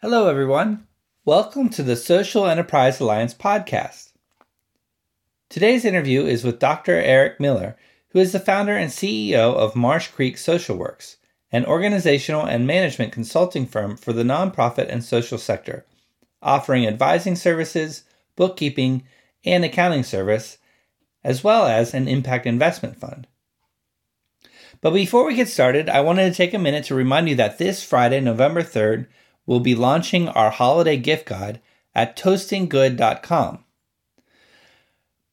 Hello, everyone. Welcome to the Social Enterprise Alliance podcast. Today's interview is with Dr. Eric Miller, who is the founder and CEO of Marsh Creek Social Works, an organizational and management consulting firm for the nonprofit and social sector, offering advising services, bookkeeping, and accounting service, as well as an impact investment fund. But before we get started, I wanted to take a minute to remind you that this Friday, November 3rd, we'll be launching our holiday gift guide at toastinggood.com.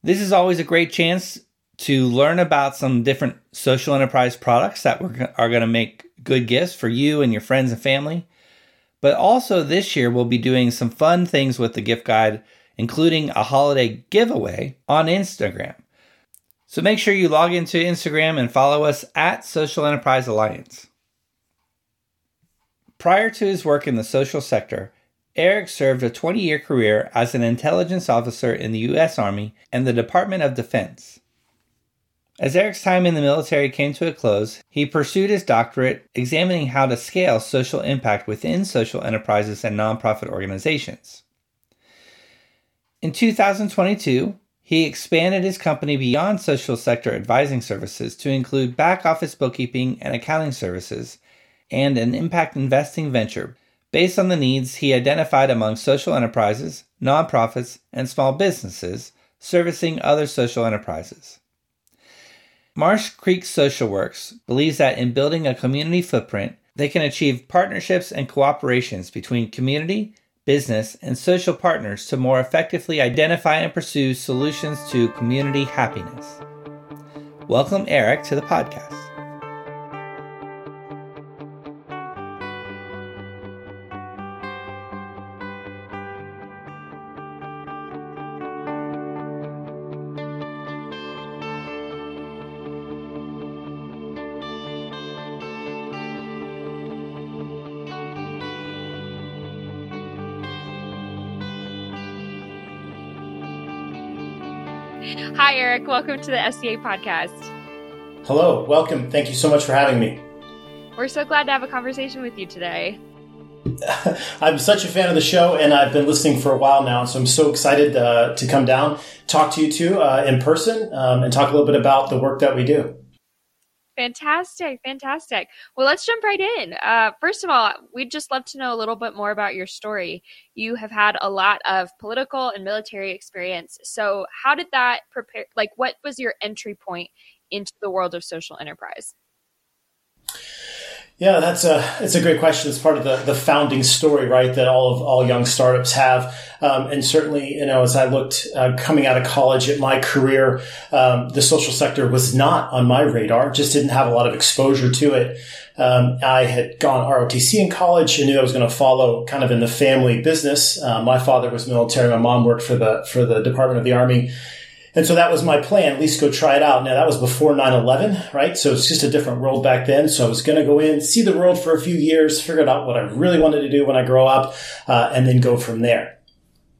This is always a great chance to learn about some different social enterprise products that are going to make good gifts for you and your friends and family. But also this year, we'll be doing some fun things with the gift guide, including a holiday giveaway on Instagram. So make sure you log into Instagram and follow us at Social Enterprise Alliance. Prior to his work in the social sector, Eric served a 20 year career as an intelligence officer in the U.S. Army and the Department of Defense. As Eric's time in the military came to a close, he pursued his doctorate examining how to scale social impact within social enterprises and nonprofit organizations. In 2022, he expanded his company beyond social sector advising services to include back office bookkeeping and accounting services and an impact investing venture based on the needs he identified among social enterprises, nonprofits, and small businesses servicing other social enterprises. Marsh Creek Social Works believes that in building a community footprint, they can achieve partnerships and cooperations between community, business, and social partners to more effectively identify and pursue solutions to community happiness. Welcome, Eric, to the podcast. Hi, Eric. Welcome to the SEA podcast. Hello. Welcome. Thank you so much for having me. We're so glad to have a conversation with you today. I'm such a fan of the show, and I've been listening for a while now. So I'm so excited uh, to come down, talk to you two uh, in person, um, and talk a little bit about the work that we do. Fantastic, fantastic. Well, let's jump right in. Uh, first of all, we'd just love to know a little bit more about your story. You have had a lot of political and military experience. So, how did that prepare? Like, what was your entry point into the world of social enterprise? Yeah, that's a it's a great question. It's part of the, the founding story, right? That all of all young startups have, um, and certainly, you know, as I looked uh, coming out of college at my career, um, the social sector was not on my radar. Just didn't have a lot of exposure to it. Um, I had gone ROTC in college and knew I was going to follow kind of in the family business. Uh, my father was military. My mom worked for the for the Department of the Army. And so that was my plan, at least go try it out. Now that was before 9-11, right? So it's just a different world back then. So I was going to go in, see the world for a few years, figure out what I really wanted to do when I grow up, uh, and then go from there.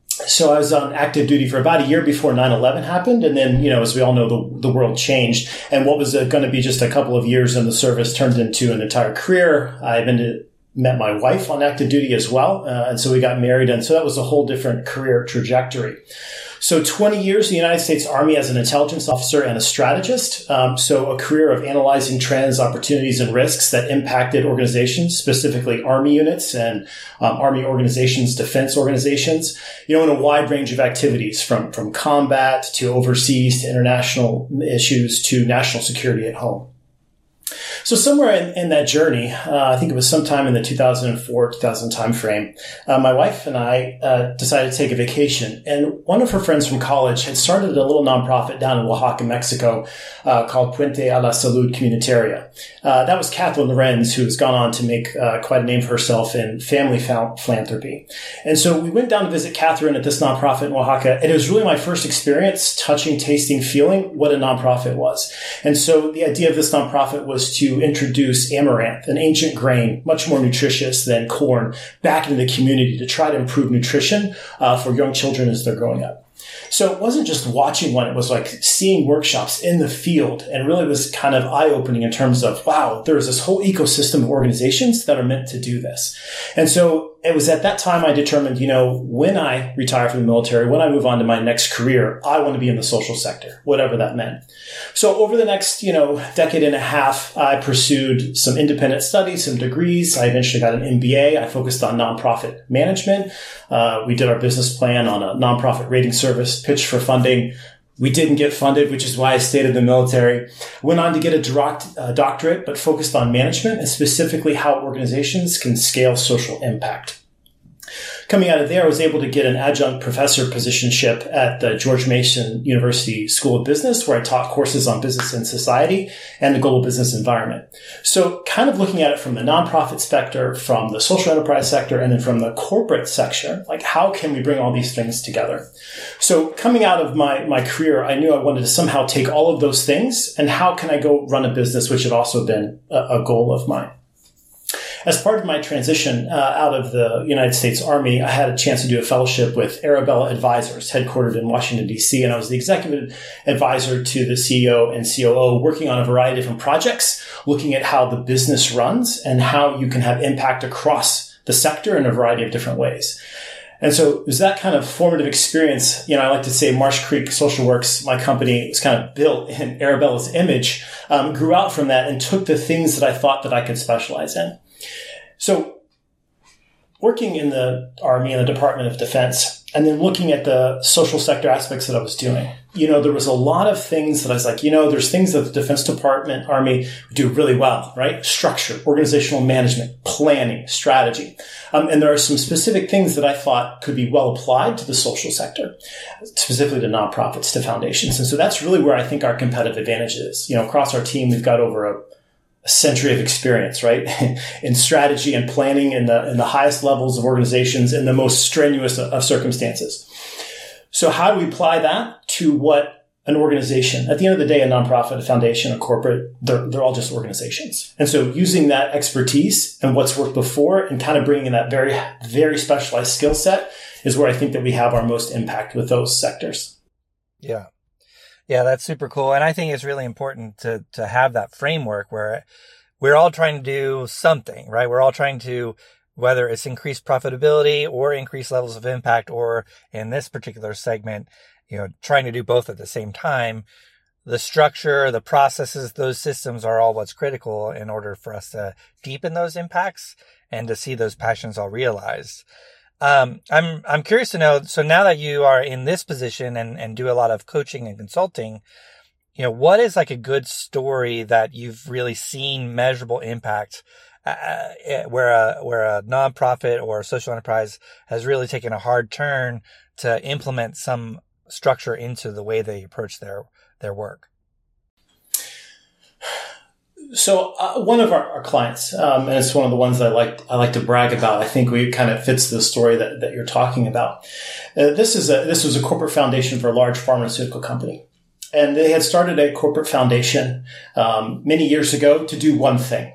So I was on active duty for about a year before 9-11 happened. And then, you know, as we all know, the, the world changed. And what was uh, going to be just a couple of years in the service turned into an entire career. I've ended, met my wife on active duty as well. Uh, and so we got married. And so that was a whole different career trajectory. So 20 years in the United States Army as an intelligence officer and a strategist. Um, so a career of analyzing trends, opportunities, and risks that impacted organizations, specifically Army units and um, Army organizations, defense organizations, you know, in a wide range of activities from, from combat to overseas to international issues to national security at home. So somewhere in, in that journey, uh, I think it was sometime in the 2004 2000 timeframe, uh, my wife and I uh, decided to take a vacation. And one of her friends from college had started a little nonprofit down in Oaxaca, Mexico, uh, called Puente a la Salud Comunitaria. Uh, that was Kathleen Lorenz, who has gone on to make uh, quite a name for herself in family philanthropy. And so we went down to visit Catherine at this nonprofit in Oaxaca, and it was really my first experience touching, tasting, feeling what a nonprofit was. And so the idea of this nonprofit was to introduce amaranth, an ancient grain, much more nutritious than corn, back into the community to try to improve nutrition uh, for young children as they're growing up. So it wasn't just watching one, it was like seeing workshops in the field and really was kind of eye opening in terms of, wow, there's this whole ecosystem of organizations that are meant to do this. And so so it was at that time I determined, you know, when I retire from the military, when I move on to my next career, I want to be in the social sector, whatever that meant. So over the next, you know, decade and a half, I pursued some independent studies, some degrees. I eventually got an MBA. I focused on nonprofit management. Uh, we did our business plan on a nonprofit rating service, pitched for funding. We didn't get funded, which is why I stayed in the military. Went on to get a uh, doctorate, but focused on management and specifically how organizations can scale social impact coming out of there, I was able to get an adjunct professor positionship at the George Mason University School of Business, where I taught courses on business and society and the global business environment. So kind of looking at it from the nonprofit sector, from the social enterprise sector, and then from the corporate sector, like how can we bring all these things together? So coming out of my, my career, I knew I wanted to somehow take all of those things and how can I go run a business, which had also been a, a goal of mine as part of my transition uh, out of the United States Army, I had a chance to do a fellowship with Arabella Advisors, headquartered in Washington, D.C., and I was the executive advisor to the CEO and COO, working on a variety of different projects, looking at how the business runs and how you can have impact across the sector in a variety of different ways. And so it was that kind of formative experience. You know, I like to say Marsh Creek Social Works, my company was kind of built in Arabella's image, um, grew out from that and took the things that I thought that I could specialize in. So working in the Army and the Department of Defense, and then looking at the social sector aspects that I was doing, you know, there was a lot of things that I was like, you know, there's things that the Defense Department, Army do really well, right? Structure, organizational management, planning, strategy. Um, and there are some specific things that I thought could be well applied to the social sector, specifically to nonprofits, to foundations. And so that's really where I think our competitive advantage is. You know, across our team, we've got over a century of experience, right? in strategy and planning in the, in the highest levels of organizations in the most strenuous of circumstances. So how do we apply that to what an organization, at the end of the day, a nonprofit, a foundation, a corporate, they're, they're all just organizations. And so using that expertise and what's worked before and kind of bringing in that very, very specialized skill set is where I think that we have our most impact with those sectors. Yeah. Yeah, that's super cool. And I think it's really important to, to have that framework where we're all trying to do something, right? We're all trying to, whether it's increased profitability or increased levels of impact, or in this particular segment, you know, trying to do both at the same time. The structure, the processes, those systems are all what's critical in order for us to deepen those impacts and to see those passions all realized. Um, I'm I'm curious to know. So now that you are in this position and and do a lot of coaching and consulting, you know, what is like a good story that you've really seen measurable impact, uh, uh eh, where a where a nonprofit or a social enterprise has really taken a hard turn to implement some structure into the way they approach their their work so uh, one of our, our clients, um, and it's one of the ones I like I like to brag about. I think we kind of fits the story that, that you're talking about. Uh, this is a this was a corporate foundation for a large pharmaceutical company, and they had started a corporate foundation um, many years ago to do one thing.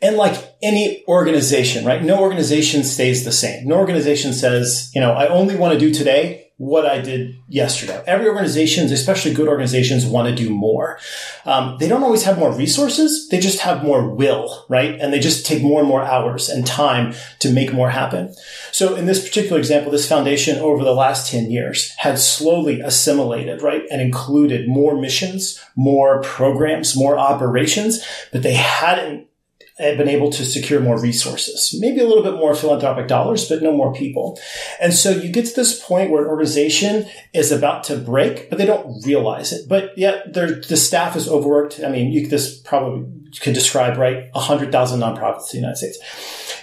And like any organization, right? No organization stays the same. No organization says, you know, I only want to do today what I did yesterday. Every organizations, especially good organizations, want to do more. Um, they don't always have more resources. They just have more will, right? And they just take more and more hours and time to make more happen. So in this particular example, this foundation over the last 10 years had slowly assimilated, right? And included more missions, more programs, more operations, but they hadn't have been able to secure more resources, maybe a little bit more philanthropic dollars, but no more people. And so you get to this point where an organization is about to break, but they don't realize it. But yet the staff is overworked. I mean, you, this probably could describe, right, 100,000 nonprofits in the United States.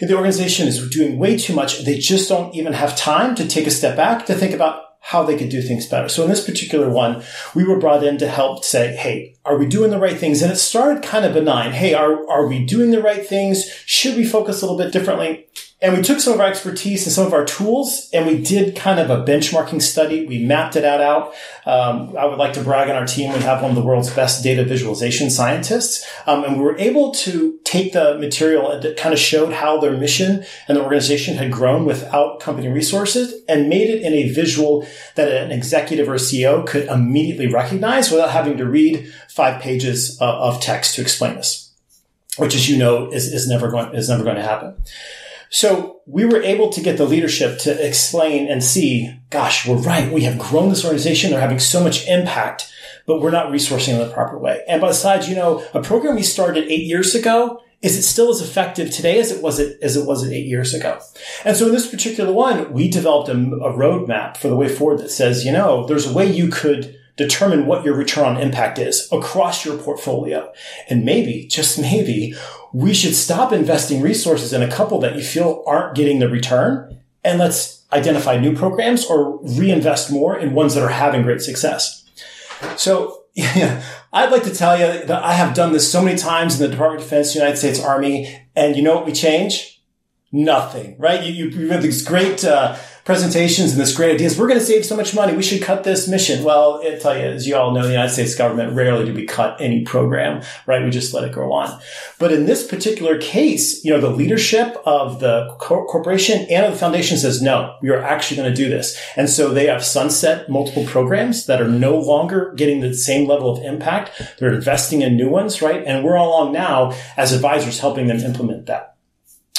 The organization is doing way too much. They just don't even have time to take a step back to think about how they could do things better. So in this particular one, we were brought in to help say, Hey, are we doing the right things? And it started kind of benign. Hey, are, are we doing the right things? Should we focus a little bit differently? And we took some of our expertise and some of our tools and we did kind of a benchmarking study. We mapped it out. out. Um, I would like to brag on our team. We have one of the world's best data visualization scientists. Um, and we were able to take the material that kind of showed how their mission and the organization had grown without company resources and made it in a visual that an executive or CEO could immediately recognize without having to read five pages of text to explain this, which as you know is, is never going, is never going to happen. So we were able to get the leadership to explain and see, gosh, we're right. We have grown this organization. They're having so much impact, but we're not resourcing in the proper way. And besides, you know, a program we started eight years ago, is it still as effective today as it was as it was eight years ago? And so in this particular one, we developed a, a roadmap for the way forward that says, you know, there's a way you could determine what your return on impact is across your portfolio. And maybe, just maybe, we should stop investing resources in a couple that you feel aren't getting the return and let's identify new programs or reinvest more in ones that are having great success. So yeah, I'd like to tell you that I have done this so many times in the Department of Defense, United States Army, and you know what we change? Nothing, right? You, you, have these great, uh, presentations and this great ideas. We're going to save so much money. We should cut this mission. Well, I tell you, as you all know, the United States government rarely do we cut any program, right? We just let it go on. But in this particular case, you know, the leadership of the corporation and of the foundation says, no, we are actually going to do this. And so they have sunset multiple programs that are no longer getting the same level of impact. They're investing in new ones, right? And we're all along now as advisors helping them implement that.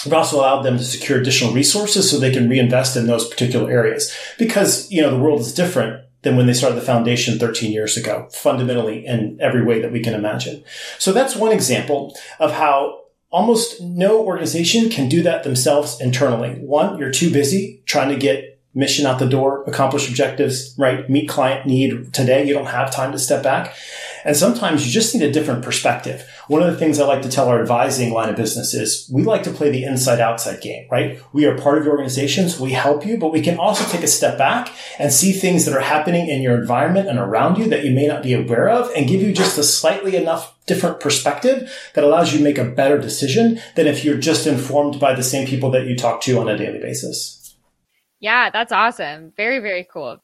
We've also allowed them to secure additional resources so they can reinvest in those particular areas because, you know, the world is different than when they started the foundation 13 years ago, fundamentally in every way that we can imagine. So that's one example of how almost no organization can do that themselves internally. One, you're too busy trying to get mission out the door, accomplish objectives, right? Meet client need today. You don't have time to step back. And sometimes you just need a different perspective. One of the things I like to tell our advising line of business is we like to play the inside outside game, right? We are part of your organizations. We help you, but we can also take a step back and see things that are happening in your environment and around you that you may not be aware of and give you just a slightly enough different perspective that allows you to make a better decision than if you're just informed by the same people that you talk to on a daily basis. Yeah, that's awesome. Very, very cool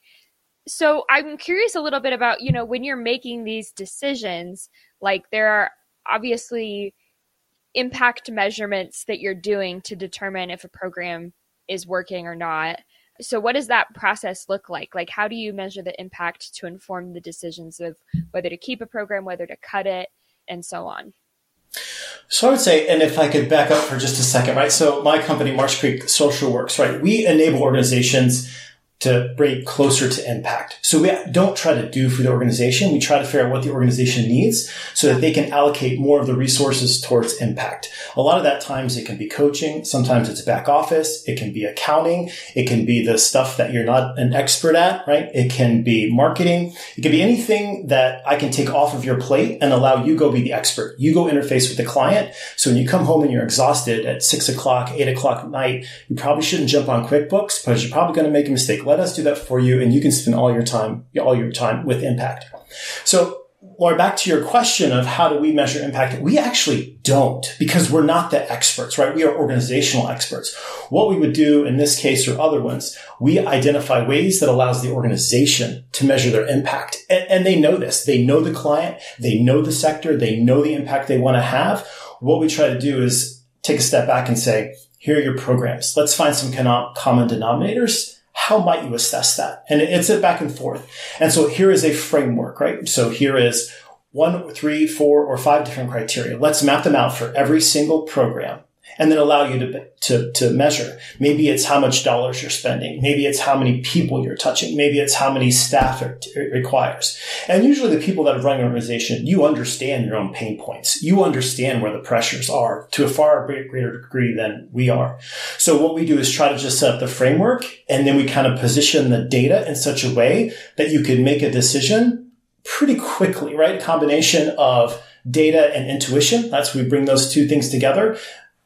so I'm curious a little bit about, you know, when you're making these decisions, like there are obviously impact measurements that you're doing to determine if a program is working or not. So what does that process look like? Like how do you measure the impact to inform the decisions of whether to keep a program, whether to cut it, and so on? So I would say, and if I could back up for just a second, right? So my company, Marsh Creek Social Works, right? We enable organizations to bring closer to impact. So we don't try to do for the organization. We try to figure out what the organization needs so that they can allocate more of the resources towards impact. A lot of that times it can be coaching. Sometimes it's back office. It can be accounting. It can be the stuff that you're not an expert at, right? It can be marketing. It can be anything that I can take off of your plate and allow you go be the expert. You go interface with the client. So when you come home and you're exhausted at six o'clock, eight o'clock at night, you probably shouldn't jump on QuickBooks because you're probably going to make a mistake let us do that for you and you can spend all your time, all your time with impact. So or back to your question of how do we measure impact? We actually don't because we're not the experts, right? We are organizational experts. What we would do in this case or other ones, we identify ways that allows the organization to measure their impact. And, and they know this. They know the client. They know the sector. They know the impact they want to have. What we try to do is take a step back and say, here are your programs. Let's find some common denominators how might you assess that? And it's a back and forth. And so here is a framework, right? So here is one, three, four, or five different criteria. Let's map them out for every single program and then allow you to, to, to measure. Maybe it's how much dollars you're spending. Maybe it's how many people you're touching. Maybe it's how many staff it, it requires. And usually the people that are running an organization, you understand your own pain points. You understand where the pressures are to a far greater degree than we are. So what we do is try to just set up the framework and then we kind of position the data in such a way that you can make a decision pretty quickly, right? Combination of data and intuition. That's we bring those two things together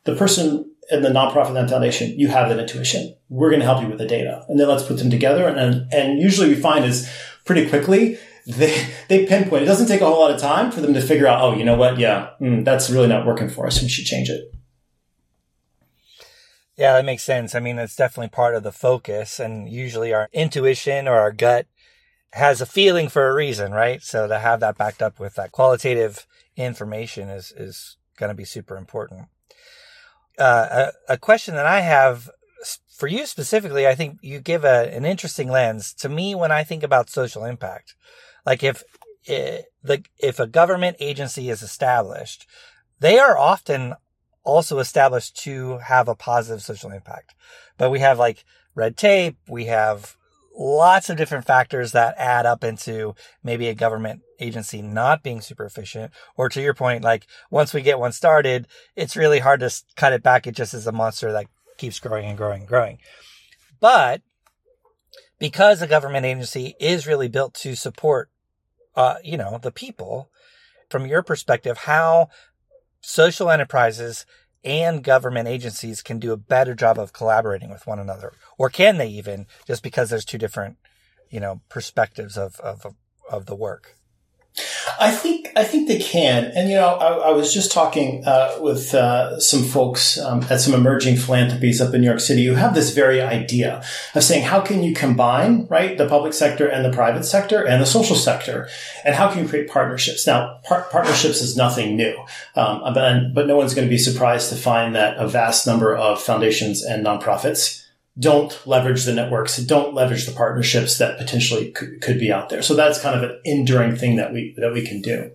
the person in the nonprofit and foundation, you have that intuition. We're going to help you with the data. And then let's put them together. And, and usually we find is pretty quickly they, they pinpoint. It doesn't take a whole lot of time for them to figure out, oh, you know what? Yeah, mm, that's really not working for us. We should change it. Yeah, that makes sense. I mean, that's definitely part of the focus and usually our intuition or our gut has a feeling for a reason, right? So to have that backed up with that qualitative information is, is going to be super important uh, a, question that I have for you specifically, I think you give a, an interesting lens to me when I think about social impact. Like if eh, the if a government agency is established, they are often also established to have a positive social impact. But we have like red tape, we have lots of different factors that add up into maybe a government agency not being super efficient. Or to your point, like once we get one started, it's really hard to cut it back. It just is a monster that keeps growing and growing and growing. But because a government agency is really built to support, uh, you know, the people, from your perspective, how social enterprises and government agencies can do a better job of collaborating with one another, or can they even? Just because there's two different, you know, perspectives of of of the work. I think I think they can, and you know, I, I was just talking uh, with uh, some folks um, at some emerging philanthropies up in New York City who have this very idea of saying, how can you combine right the public sector and the private sector and the social sector, and how can you create partnerships? Now, par- partnerships is nothing new, um, but but no one's going to be surprised to find that a vast number of foundations and nonprofits don't leverage the networks, don't leverage the partnerships that potentially could, could, be out there. So that's kind of an enduring thing that we that we can do.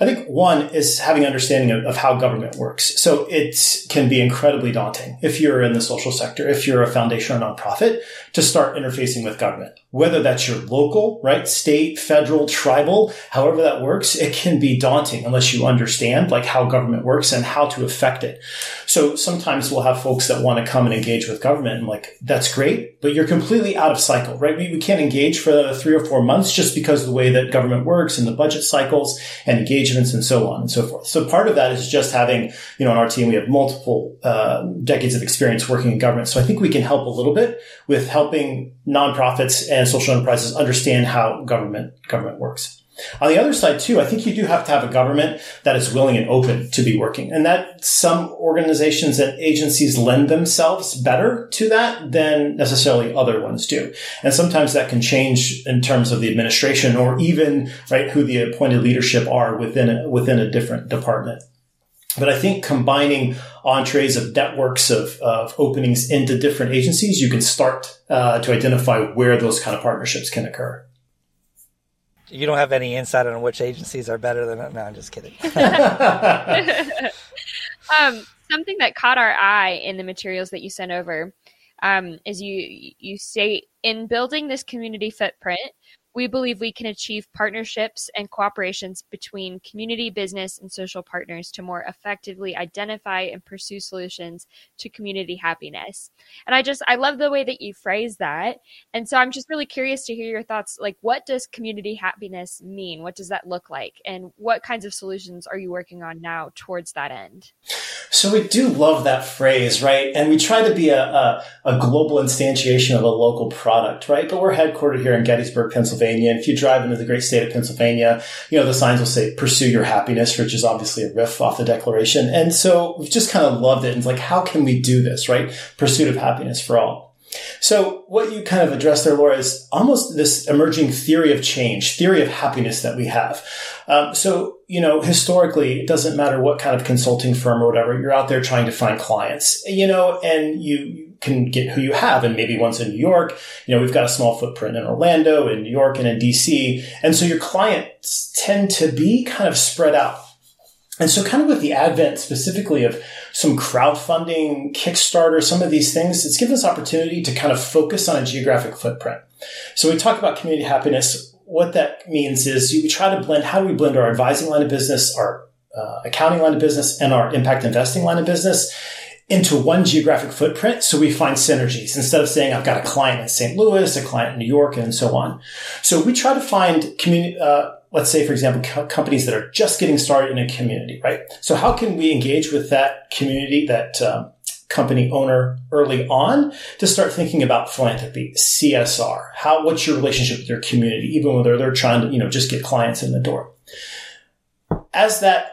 I think one is having understanding of, of, how government works. So it can be incredibly daunting if you're in the social sector, if you're a foundation or nonprofit, to start interfacing with government whether that's your local, right, state, federal, tribal, however that works, it can be daunting unless you understand like how government works and how to affect it. So sometimes we'll have folks that want to come and engage with government and like, that's great, but you're completely out of cycle, right? We, we can't engage for three or four months just because of the way that government works and the budget cycles and engagements and so on and so forth. So part of that is just having, you know, on our team, we have multiple uh, decades of experience working in government. So I think we can help a little bit with helping nonprofits and social enterprises understand how government government works. On the other side too, I think you do have to have a government that is willing and open to be working. And that some organizations and agencies lend themselves better to that than necessarily other ones do. And sometimes that can change in terms of the administration or even, right, who the appointed leadership are within a, within a different department. But I think combining entrees of networks of, of openings into different agencies, you can start uh, to identify where those kind of partnerships can occur. You don't have any insight on which agencies are better than no. I'm just kidding. um, something that caught our eye in the materials that you sent over um, is you you say in building this community footprint, we believe we can achieve partnerships and cooperations between community, business, and social partners to more effectively identify and pursue solutions to community happiness. And I just, I love the way that you phrase that. And so I'm just really curious to hear your thoughts. Like, what does community happiness mean? What does that look like? And what kinds of solutions are you working on now towards that end? So we do love that phrase, right? And we try to be a, a, a global instantiation of a local product, right? But we're headquartered here in Gettysburg, Pennsylvania. And if you drive into the great state of Pennsylvania, you know, the signs will say, pursue your happiness, which is obviously a riff off the declaration. And so we've just kind of loved it. And it's like, how can we do this, right? Pursuit of happiness for all. So what you kind of addressed there, Laura, is almost this emerging theory of change, theory of happiness that we have. Um, so, you know, historically, it doesn't matter what kind of consulting firm or whatever, you're out there trying to find clients, you know, and you, can get who you have. And maybe once in New York, you know, we've got a small footprint in Orlando, in New York, and in DC. And so your clients tend to be kind of spread out. And so kind of with the advent specifically of some crowdfunding, Kickstarter, some of these things, it's given us opportunity to kind of focus on a geographic footprint. So we talk about community happiness. What that means is we try to blend, how do we blend our advising line of business, our uh, accounting line of business, and our impact investing line of business into one geographic footprint so we find synergies instead of saying I've got a client in St. Louis, a client in New York, and so on. So we try to find community, uh, let's say, for example, co- companies that are just getting started in a community, right? So how can we engage with that community, that um, company owner early on to start thinking about philanthropy, CSR? How, what's your relationship with your community, even whether they're trying to, you know, just get clients in the door? As that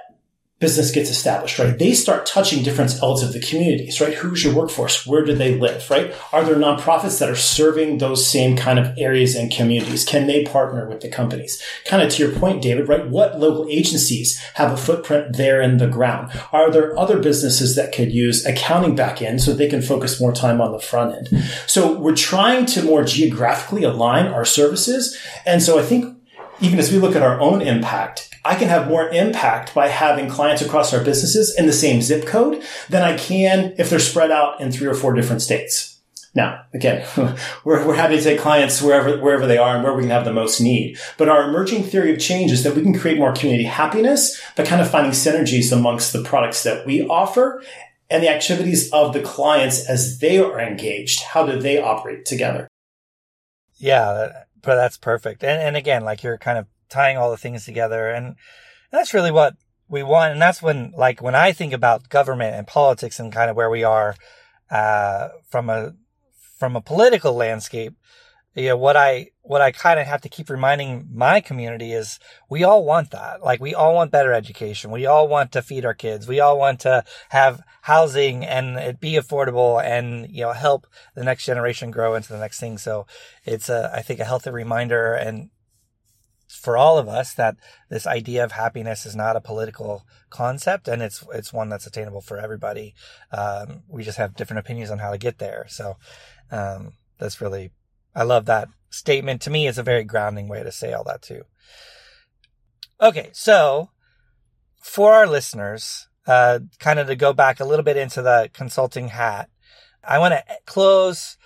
business gets established, right? They start touching different elements of the communities, right? Who's your workforce? Where do they live, right? Are there nonprofits that are serving those same kind of areas and communities? Can they partner with the companies? Kind of to your point, David, right? What local agencies have a footprint there in the ground? Are there other businesses that could use accounting back end so they can focus more time on the front end? So we're trying to more geographically align our services. And so I think even as we look at our own impact, I can have more impact by having clients across our businesses in the same zip code than I can if they're spread out in three or four different states. Now, again, we're, we're happy to take clients wherever, wherever they are and where we can have the most need. But our emerging theory of change is that we can create more community happiness by kind of finding synergies amongst the products that we offer and the activities of the clients as they are engaged. How do they operate together? Yeah, but that's perfect. And, and again, like you're kind of tying all the things together and that's really what we want. And that's when, like, when I think about government and politics and kind of where we are, uh, from a from a political landscape, you know, what I, what I kind of have to keep reminding my community is we all want that. Like we all want better education. We all want to feed our kids. We all want to have housing and it be affordable and, you know, help the next generation grow into the next thing. So it's a, I think a healthy reminder and for all of us that this idea of happiness is not a political concept and it's it's one that's attainable for everybody. Um, we just have different opinions on how to get there. So um, that's really, I love that statement. To me, it's a very grounding way to say all that too. Okay, so for our listeners, uh, kind of to go back a little bit into the consulting hat, I want to close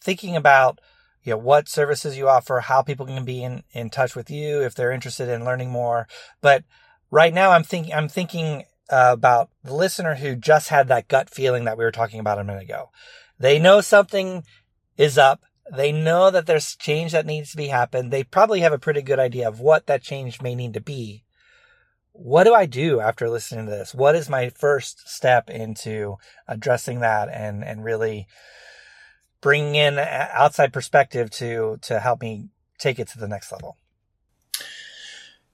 thinking about you know what services you offer, how people can be in, in touch with you if they're interested in learning more. But right now, I'm thinking I'm thinking uh, about the listener who just had that gut feeling that we were talking about a minute ago. They know something is up. They know that there's change that needs to be happened. They probably have a pretty good idea of what that change may need to be. What do I do after listening to this? What is my first step into addressing that and, and really bringing in outside perspective to, to help me take it to the next level?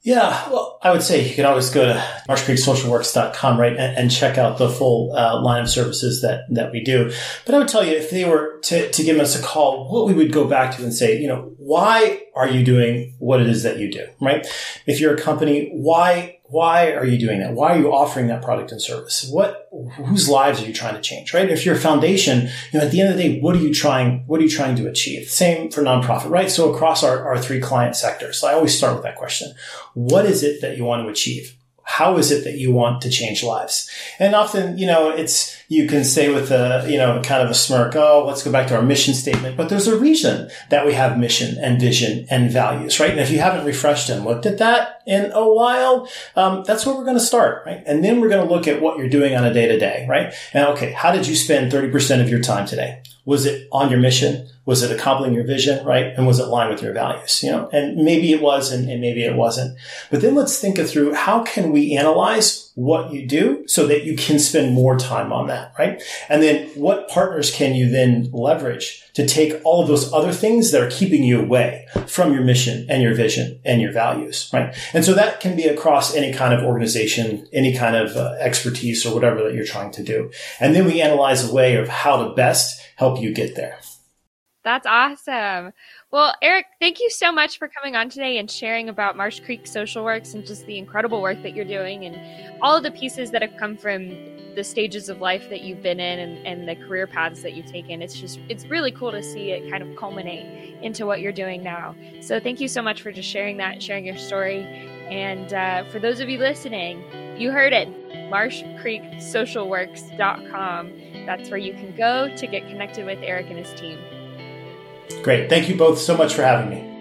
Yeah, well, I would say you can always go to marshcreeksocialworks.com, right, and, and check out the full uh, line of services that, that we do. But I would tell you, if they were to, to give us a call, what we would go back to and say, you know, why are you doing what it is that you do, right? If you're a company, why why are you doing that? Why are you offering that product and service? What, whose lives are you trying to change, right? If you're a foundation, you know, at the end of the day, what are you trying, what are you trying to achieve? Same for nonprofit, right? So across our, our three client sectors. So I always start with that question. What is it that you want to achieve? How is it that you want to change lives? And often, you know, it's, you can say with a, you know, kind of a smirk, oh, let's go back to our mission statement. But there's a reason that we have mission and vision and values, right? And if you haven't refreshed and looked at that in a while, um, that's where we're going to start, right? And then we're going to look at what you're doing on a day to day, right? And okay, how did you spend 30% of your time today? Was it on your mission? Was it accomplishing your vision, right? And was it aligned with your values? You know, and maybe it was and, and maybe it wasn't. But then let's think it through. How can we analyze what you do so that you can spend more time on that, right? And then what partners can you then leverage to take all of those other things that are keeping you away from your mission and your vision and your values, right? And so that can be across any kind of organization, any kind of uh, expertise or whatever that you're trying to do. And then we analyze a way of how to best help you get there. That's awesome. Well, Eric, thank you so much for coming on today and sharing about Marsh Creek Social Works and just the incredible work that you're doing and all of the pieces that have come from the stages of life that you've been in and, and the career paths that you've taken. It's just, it's really cool to see it kind of culminate into what you're doing now. So thank you so much for just sharing that, sharing your story. And uh, for those of you listening, you heard it marshcreeksocialworks.com. That's where you can go to get connected with Eric and his team. Great. Thank you both so much for having me.